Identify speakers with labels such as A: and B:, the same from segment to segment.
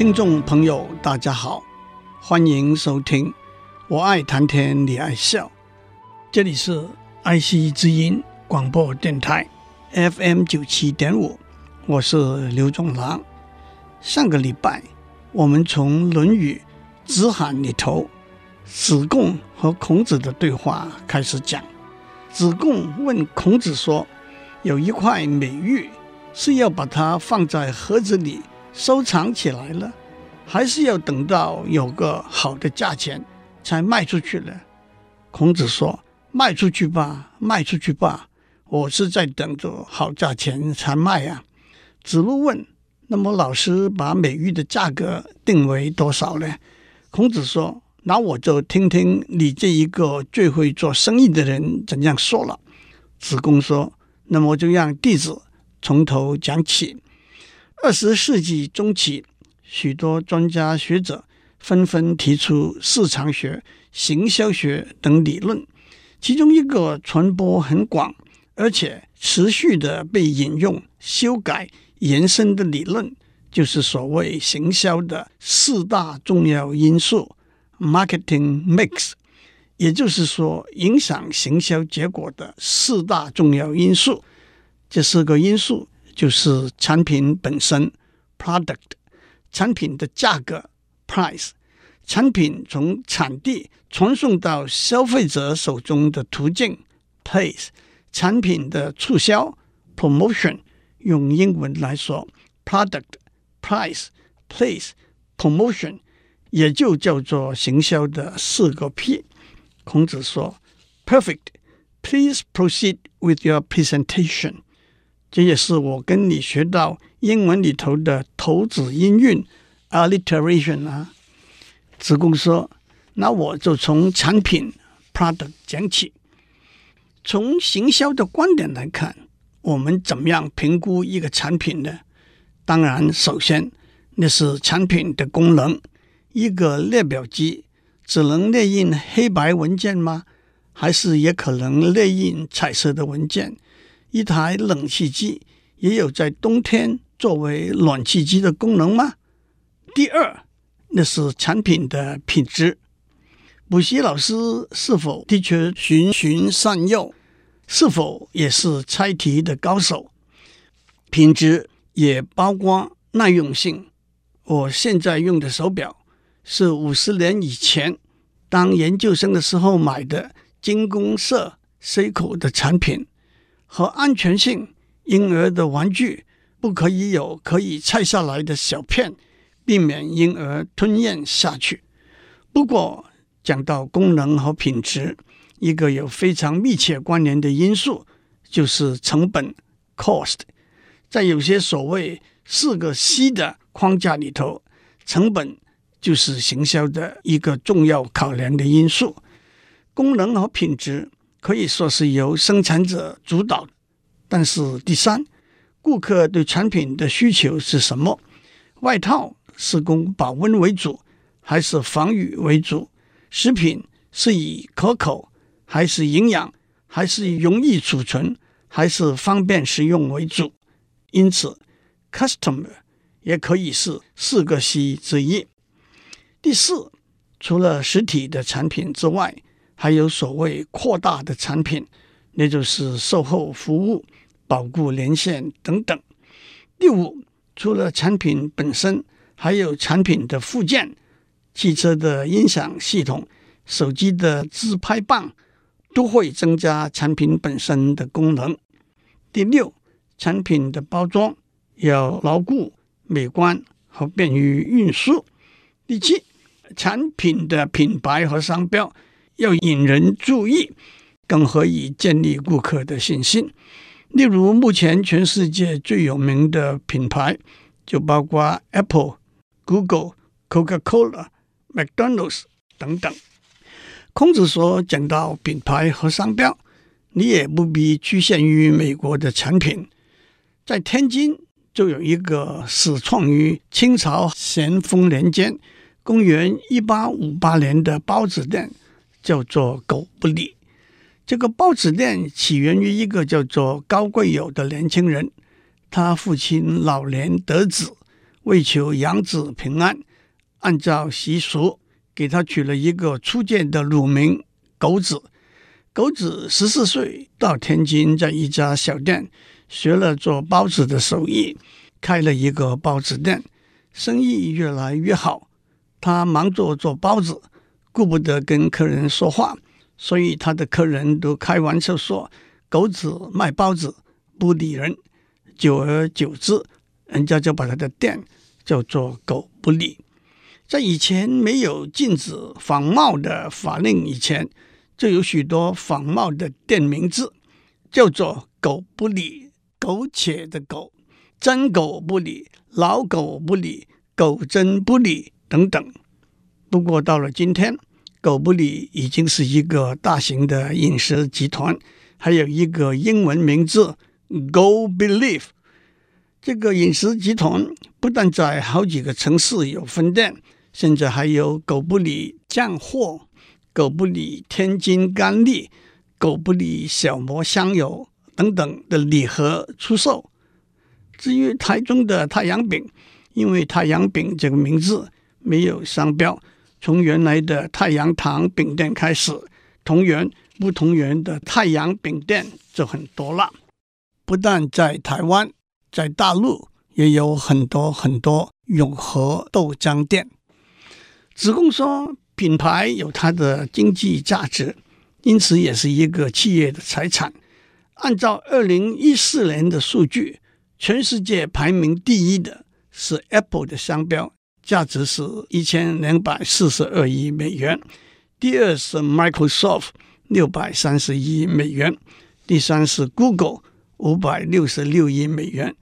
A: 听众朋友，大家好，欢迎收听。我爱谈天，你爱笑。这里是爱惜之音广播电台 FM 九七点五，我是刘炯朗。上个礼拜，我们从《论语·子罕》里头，子贡和孔子的对话开始讲。子贡问孔子说：“有一块美玉，是要把它放在盒子里？”收藏起来了，还是要等到有个好的价钱才卖出去了。孔子说：“卖出去吧，卖出去吧，我是在等着好价钱才卖啊。”子路问：“那么老师把美玉的价格定为多少呢？”孔子说：“那我就听听你这一个最会做生意的人怎样说了。”子贡说：“那么就让弟子从头讲起。”二十世纪中期，许多专家学者纷纷提出市场学、行销学等理论，其中一个传播很广，而且持续的被引用、修改、延伸的理论，就是所谓行销的四大重要因素 （marketing mix），也就是说，影响行销结果的四大重要因素。这四个因素。就是产品本身 （product）、产品的价格 （price）、产品从产地传送到消费者手中的途径 （place）、产品的促销 （promotion）。用英文来说，product、price、place、promotion，也就叫做行销的四个 P。孔子说：“Perfect. Please proceed with your presentation.” 这也是我跟你学到英文里头的头子音韵 alliteration 啊。子贡说：“那我就从产品 product 讲起。从行销的观点来看，我们怎么样评估一个产品呢？当然，首先那是产品的功能。一个列表机只能列印黑白文件吗？还是也可能列印彩色的文件？”一台冷气机也有在冬天作为暖气机的功能吗？第二，那是产品的品质。补习老师是否的确循循善诱？是否也是猜题的高手？品质也包括耐用性。我现在用的手表是五十年以前当研究生的时候买的精工社 C 口的产品。和安全性，婴儿的玩具不可以有可以拆下来的小片，避免婴儿吞咽下去。不过，讲到功能和品质，一个有非常密切关联的因素就是成本 （cost）。在有些所谓四个 C 的框架里头，成本就是行销的一个重要考量的因素。功能和品质。可以说是由生产者主导，但是第三，顾客对产品的需求是什么？外套是供保温为主，还是防雨为主？食品是以可口，还是营养，还是容易储存，还是方便食用为主？因此，customer 也可以是四个 C 之一。第四，除了实体的产品之外，还有所谓扩大的产品，那就是售后服务、保固连线等等。第五，除了产品本身，还有产品的附件，汽车的音响系统、手机的自拍棒，都会增加产品本身的功能。第六，产品的包装要牢固、美观和便于运输。第七，产品的品牌和商标。要引人注意，更何以建立顾客的信心。例如，目前全世界最有名的品牌就包括 Apple、Google、Coca-Cola、McDonald's 等等。孔子说：“讲到品牌和商标，你也不必局限于美国的产品。在天津就有一个始创于清朝咸丰年间，公元一八五八年的包子店，叫做‘狗不理’。这个包子店起源于一个叫做高贵友的年轻人，他父亲老年得子，为求养子平安，按照习俗。”给他取了一个初见的乳名“狗子”。狗子十四岁到天津，在一家小店学了做包子的手艺，开了一个包子店，生意越来越好。他忙着做包子，顾不得跟客人说话，所以他的客人都开玩笑说：“狗子卖包子不理人。”久而久之，人家就把他的店叫做“狗不理”。在以前没有禁止仿冒的法令以前，就有许多仿冒的店名字，叫做“狗不理”、“苟且”的“苟”、“真狗不理”、“老狗不理”、“狗真不理”等等。不过到了今天，“狗不理”已经是一个大型的饮食集团，还有一个英文名字 “Go Believe”。这个饮食集团不但在好几个城市有分店。现在还有狗不理酱货、狗不理天津干粒、狗不理小磨香油等等的礼盒出售。至于台中的太阳饼，因为太阳饼这个名字没有商标，从原来的太阳堂饼店开始，同源不同源的太阳饼店就很多了。不但在台湾，在大陆也有很多很多永和豆浆店。子贡说：“品牌有它的经济价值，因此也是一个企业的财产。按照二零一四年的数据，全世界排名第一的是 Apple 的商标，价值是一千两百四十二亿美元；第二是 Microsoft，六百三十亿美元；第三是 Google，五百六十六亿美元；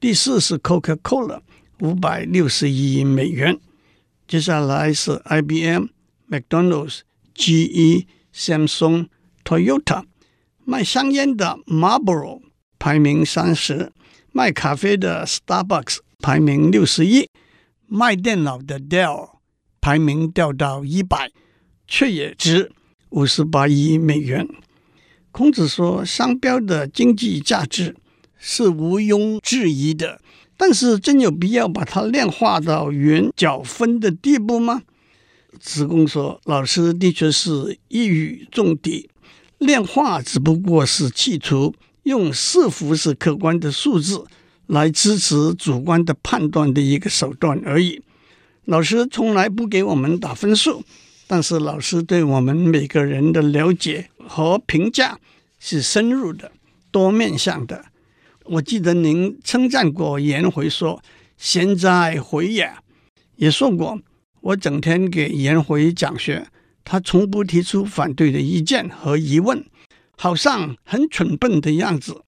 A: 第四是 Coca-Cola，五百六十亿美元。”接下来是 IBM、McDonald's、GE、Samsung、Toyota。卖香烟的 Marlboro 排名三十，卖咖啡的 Starbucks 排名六十一，卖电脑的 Dell 排名掉到一百，却也值五十八亿美元。孔子说，商标的经济价值是毋庸置疑的。但是真有必要把它量化到元角分的地步吗？子贡说：“老师的确是一语中的，量化只不过是企图用是否是客观的数字来支持主观的判断的一个手段而已。老师从来不给我们打分数，但是老师对我们每个人的了解和评价是深入的、多面向的。”我记得您称赞过颜回说“贤哉回也”，也说过我整天给颜回讲学，他从不提出反对的意见和疑问，好像很蠢笨的样子。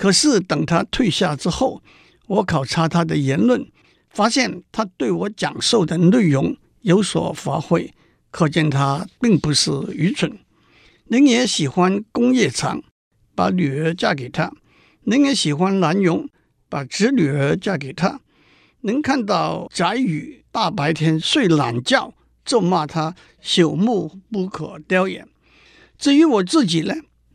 A: 可是等他退下之后，我考察他的言论，发现他对我讲授的内容有所发挥，可见他并不是愚蠢。您也喜欢工业长，把女儿嫁给他。您也喜欢兰容，把侄女儿嫁给他。您看到翟宇大白天睡懒觉，咒骂他朽木不可雕也。至于我自己呢，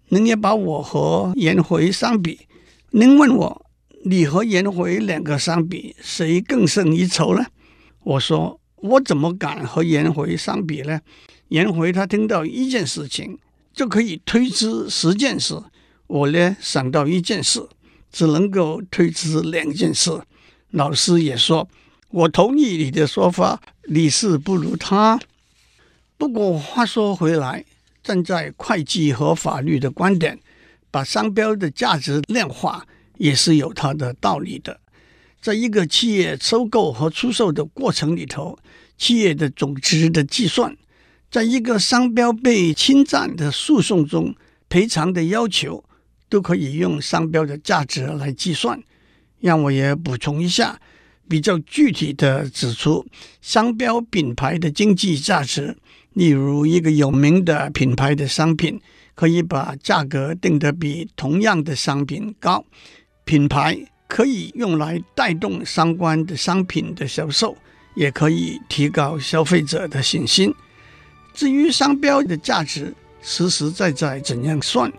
A: 您也把我和颜回相比。您问我，你和颜回两个相比，谁更胜一筹呢？我说，我怎么敢和颜回相比呢？颜回他听到一件事情，就可以推知十件事。我呢，想到一件事，只能够推知两件事。老师也说，我同意你的说法，你是不如他。不过话说回来，站在会计和法律的观点，把商标的价值量化也是有它的道理的。在一个企业收购和出售的过程里头，企业的总值的计算，在一个商标被侵占的诉讼中，赔偿的要求。都可以用商标的价值来计算。让我也补充一下，比较具体地指出商标品牌的经济价值。例如，一个有名的品牌的商品，可以把价格定得比同样的商品高。品牌可以用来带动相关的商品的销售，也可以提高消费者的信心。至于商标的价值实实在在怎样算，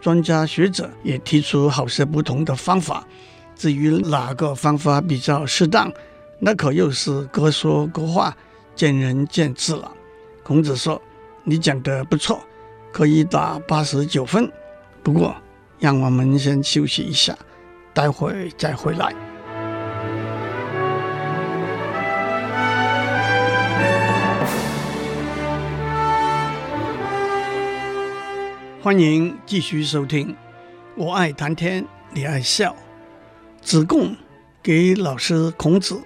A: 专家学者也提出好些不同的方法。至于哪个方法比较适当，那可又是各说各话，见仁见智了。孔子说：“你讲的不错，可以打八十九分。不过，让我们先休息一下，待会再回来。欢迎继续收听。我爱谈天，你爱笑。子贡给老师孔子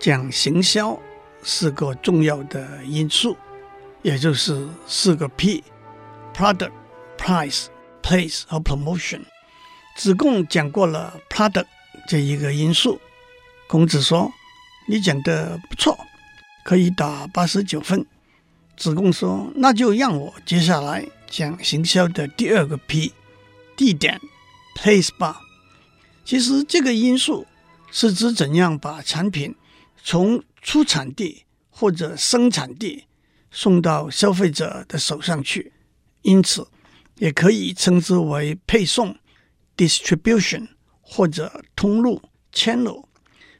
A: 讲行销是个重要的因素。”也就是四个 Product,、price、place 和 promotion。子贡讲过了 product 这一个因素，孔子说：“你讲的不错，可以打八十九分。”子贡说：“那就让我接下来讲行销的第二个 P：地点 place 吧。其实这个因素是指怎样把产品从出产地或者生产地。送到消费者的手上去，因此也可以称之为配送 （distribution） 或者通路 （channel）。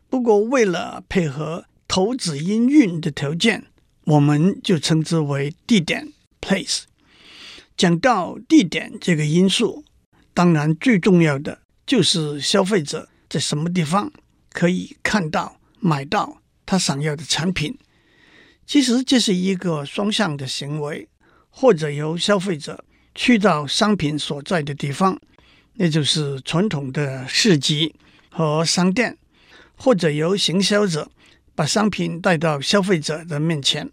A: 不过，为了配合投资音韵的条件，我们就称之为地点 （place）。讲到地点这个因素，当然最重要的就是消费者在什么地方可以看到、买到他想要的产品。其实这是一个双向的行为，或者由消费者去到商品所在的地方，那就是传统的市集和商店，或者由行销者把商品带到消费者的面前，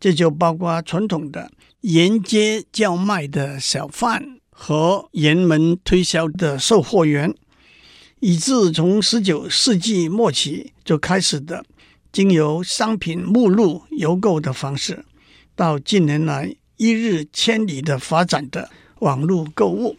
A: 这就包括传统的沿街叫卖的小贩和沿门推销的售货员，以至从十九世纪末期就开始的。经由商品目录邮购的方式，到近年来一日千里的发展的网络购物，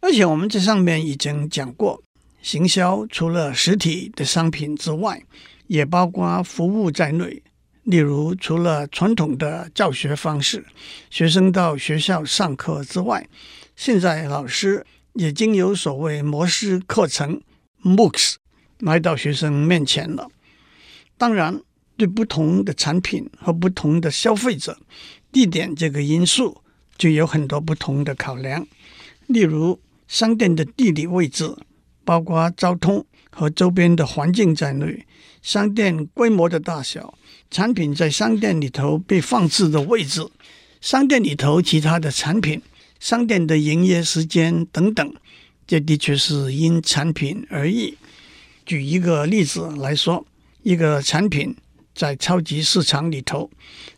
A: 而且我们这上面已经讲过，行销除了实体的商品之外，也包括服务在内。例如，除了传统的教学方式，学生到学校上课之外，现在老师已经有所谓模式课程 （MOOCs） 来到学生面前了。当然，对不同的产品和不同的消费者，地点这个因素就有很多不同的考量。例如，商店的地理位置，包括交通和周边的环境在内；商店规模的大小，产品在商店里头被放置的位置，商店里头其他的产品，商店的营业时间等等，这的确是因产品而异。举一个例子来说。一个产品在超级市场里头，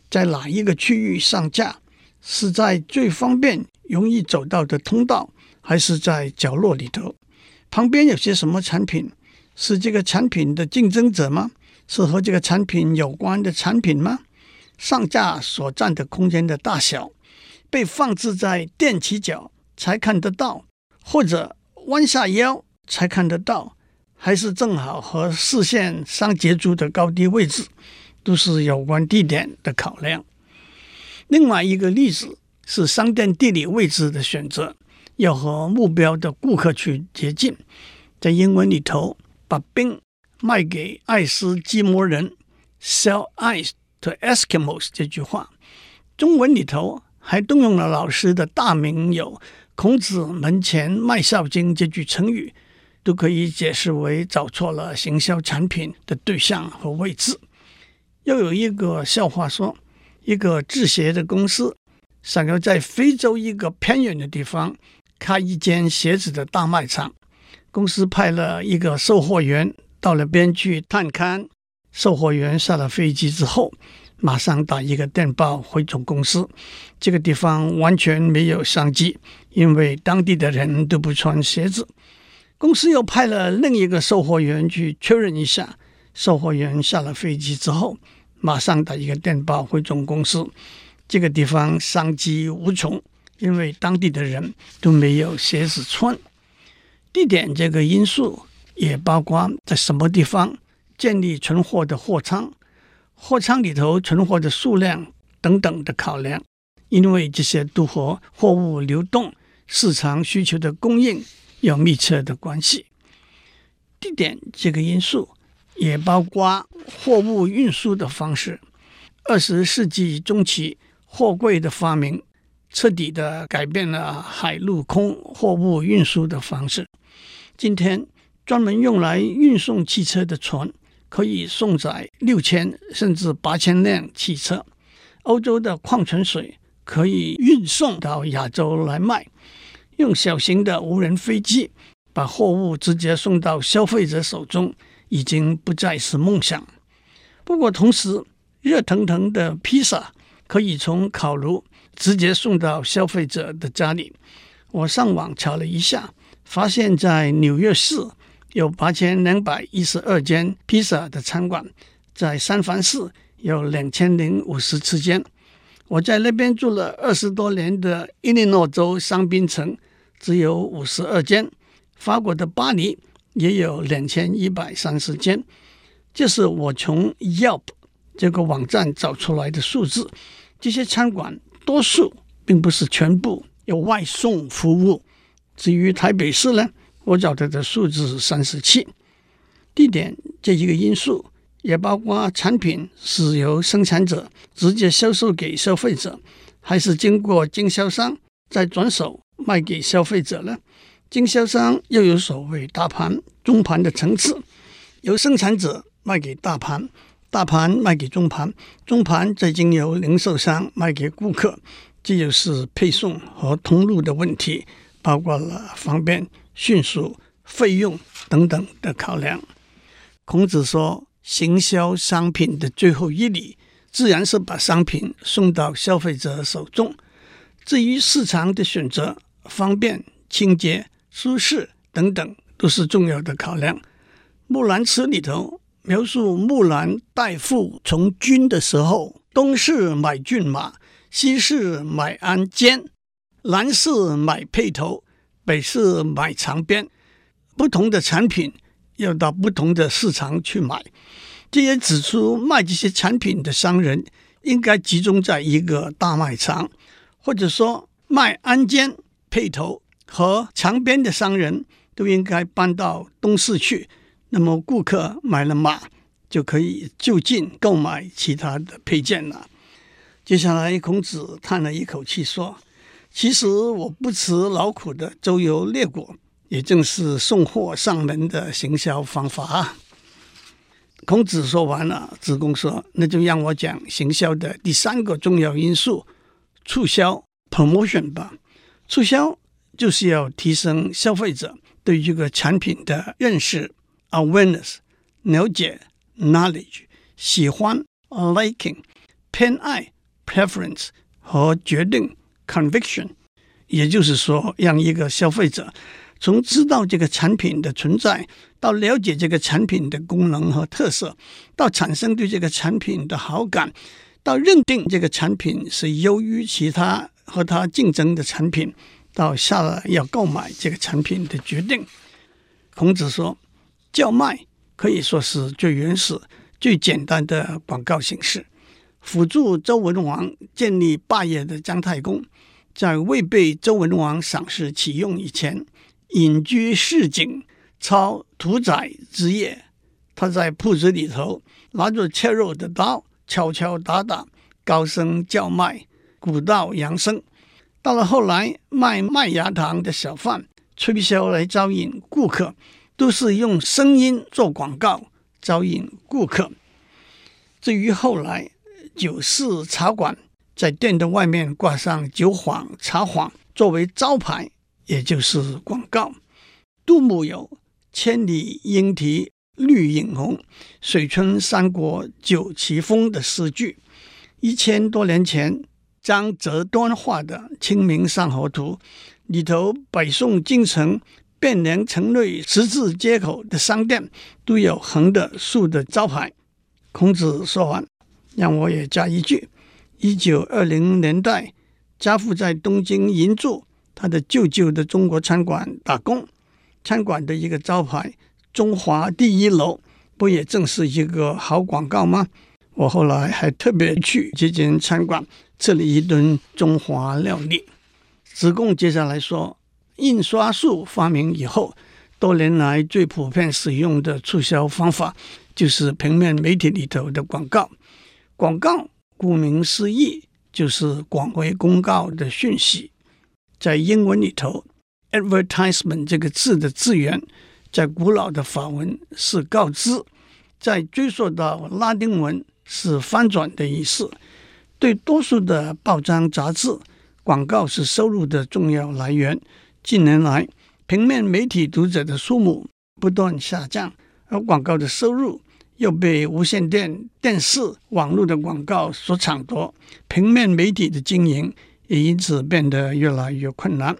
A: 在哪一个区域上架？是在最方便、容易走到的通道，还是在角落里头？旁边有些什么产品？是这个产品的竞争者吗？是和这个产品有关的产品吗？上架所占的空间的大小，被放置在踮起脚才看得到，或者弯下腰才看得到？还是正好和视线相接触的高低位置，都是有关地点的考量。另外一个例子是商店地理位置的选择，要和目标的顾客去接近。在英文里头，把冰卖给爱斯基摩人 （Sell ice to Eskimos） 这句话，中文里头还动用了老师的大名有“孔子门前卖孝经”这句成语。都可以解释为找错了行销产品的对象和位置。又有一个笑话说，一个制鞋的公司想要在非洲一个偏远的地方开一间鞋子的大卖场，公司派了一个售货员到了边去探勘。售货员下了飞机之后，马上打一个电报回总公司，这个地方完全没有商机，因为当地的人都不穿鞋子。公司又派了另一个售货员去确认一下，售货员下了飞机之后，马上打一个电报回总公司。这个地方商机无穷，因为当地的人都没有鞋子穿。地点这个因素也包括在什么地方建立存货的货仓，货仓里头存货的数量等等的考量，因为这些都和货物流动、市场需求的供应有密切的关系。地点这个因素也包括货物运输的方式。二十世纪中期，货柜的发明彻底的改变了海陆空货物运输的方式。今天，专门用来运送汽车的船可以送载六千甚至八千辆汽车。欧洲的矿泉水可以运送到亚洲来卖。用小型的无人飞机。把货物直接送到消费者手中，已经不再是梦想。不过，同时热腾腾的披萨可以从烤炉直接送到消费者的家里。我上网查了一下，发现在纽约市有八千两百一十二间披萨的餐馆，在三藩市有两千零五十七间。我在那边住了二十多年的伊利诺州香槟城只有五十二间。法国的巴黎也有两千一百三十间，这是我从 Yelp 这个网站找出来的数字。这些餐馆多数并不是全部有外送服务。至于台北市呢，我找到的数字是三十七。地点这一个因素也包括产品是由生产者直接销售给消费者，还是经过经销商再转手卖给消费者呢？经销商又有所谓大盘、中盘的层次，由生产者卖给大盘，大盘卖给中盘，中盘再经由零售商卖给顾客，这就是配送和通路的问题，包括了方便、迅速、费用等等的考量。孔子说，行销商品的最后一里，自然是把商品送到消费者手中。至于市场的选择，方便、清洁。舒适等等都是重要的考量。《木兰辞》里头描述木兰代父从军的时候，东市买骏马，西市买鞍鞯，南市买辔头，北市买长鞭。不同的产品要到不同的市场去买。这也指出卖这些产品的商人应该集中在一个大卖场，或者说卖鞍鞯、辔头。和长鞭的商人都应该搬到东市去，那么顾客买了马就可以就近购买其他的配件了。接下来，孔子叹了一口气说：“其实我不辞劳苦的周游列国，也正是送货上门的行销方法。”孔子说完了，子贡说：“那就让我讲行销的第三个重要因素——促销 （promotion） 吧。促销。”就是要提升消费者对这个产品的认识 （awareness）、了解 （knowledge）、喜欢 （liking）、偏爱 （preference） 和决定 （conviction）。也就是说，让一个消费者从知道这个产品的存在，到了解这个产品的功能和特色，到产生对这个产品的好感，到认定这个产品是优于其他和它竞争的产品。到下了要购买这个产品的决定，孔子说，叫卖可以说是最原始、最简单的广告形式。辅助周文王建立霸业的姜太公，在未被周文王赏识启用以前，隐居市井，操屠宰之业。他在铺子里头拿着切肉的刀，敲敲打打，高声叫卖，鼓道扬声。到了后来，卖麦芽糖的小贩吹箫来招引顾客，都是用声音做广告招引顾客。至于后来，酒肆茶馆在店的外面挂上“酒幌”“茶幌”作为招牌，也就是广告。杜牧有“千里莺啼绿影红，水村山国酒旗风”的诗句，一千多年前。张择端画的《清明上河图》里头，北宋京城汴梁城内十字街口的商店都有横的、竖的招牌。孔子说完，让我也加一句：一九二零年代，家父在东京银座他的舅舅的中国餐馆打工，餐馆的一个招牌“中华第一楼”，不也正是一个好广告吗？我后来还特别去这间餐馆吃了一顿中华料理。子贡接下来说，印刷术发明以后，多年来最普遍使用的促销方法就是平面媒体里头的广告。广告顾名思义，就是广为公告的讯息。在英文里头，advertisement 这个字的字源，在古老的法文是告知，在追溯到拉丁文。是翻转的意思。对多数的报章杂志，广告是收入的重要来源。近年来，平面媒体读者的数目不断下降，而广告的收入又被无线电、电视、网络的广告所抢夺，平面媒体的经营也因此变得越来越困难。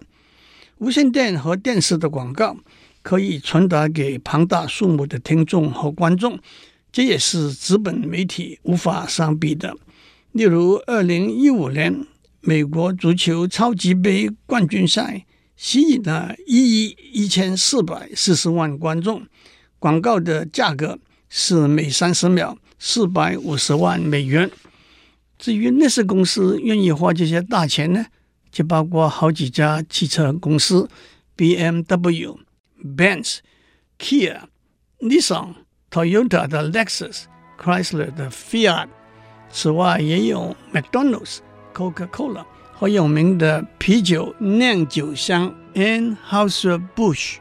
A: 无线电和电视的广告可以传达给庞大数目的听众和观众。这也是纸本媒体无法相比的。例如，二零一五年美国足球超级杯冠军赛吸引了一亿一千四百四十万观众，广告的价格是每三十秒四百五十万美元。至于那些公司愿意花这些大钱呢？就包括好几家汽车公司：BMW、Benz、Kia、Nissan。Toyota 的 Lexus、Chrysler 的 Fiat，此外也有 McDonald's、Coca-Cola 和有名的啤酒酿酒商 Anheuser-Busch，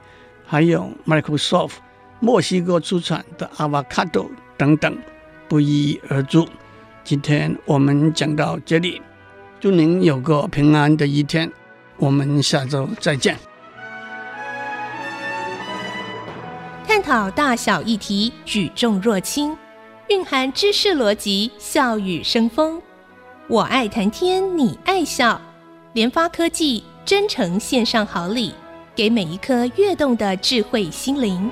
A: 还有 Microsoft 墨西哥出产的 Avocado 等等，不一而足。今天我们讲到这里，祝您有个平安的一天，我们下周再见。
B: 探讨大小议题，举重若轻，蕴含知识逻辑，笑语生风。我爱谈天，你爱笑。联发科技真诚献上好礼，给每一颗跃动的智慧心灵。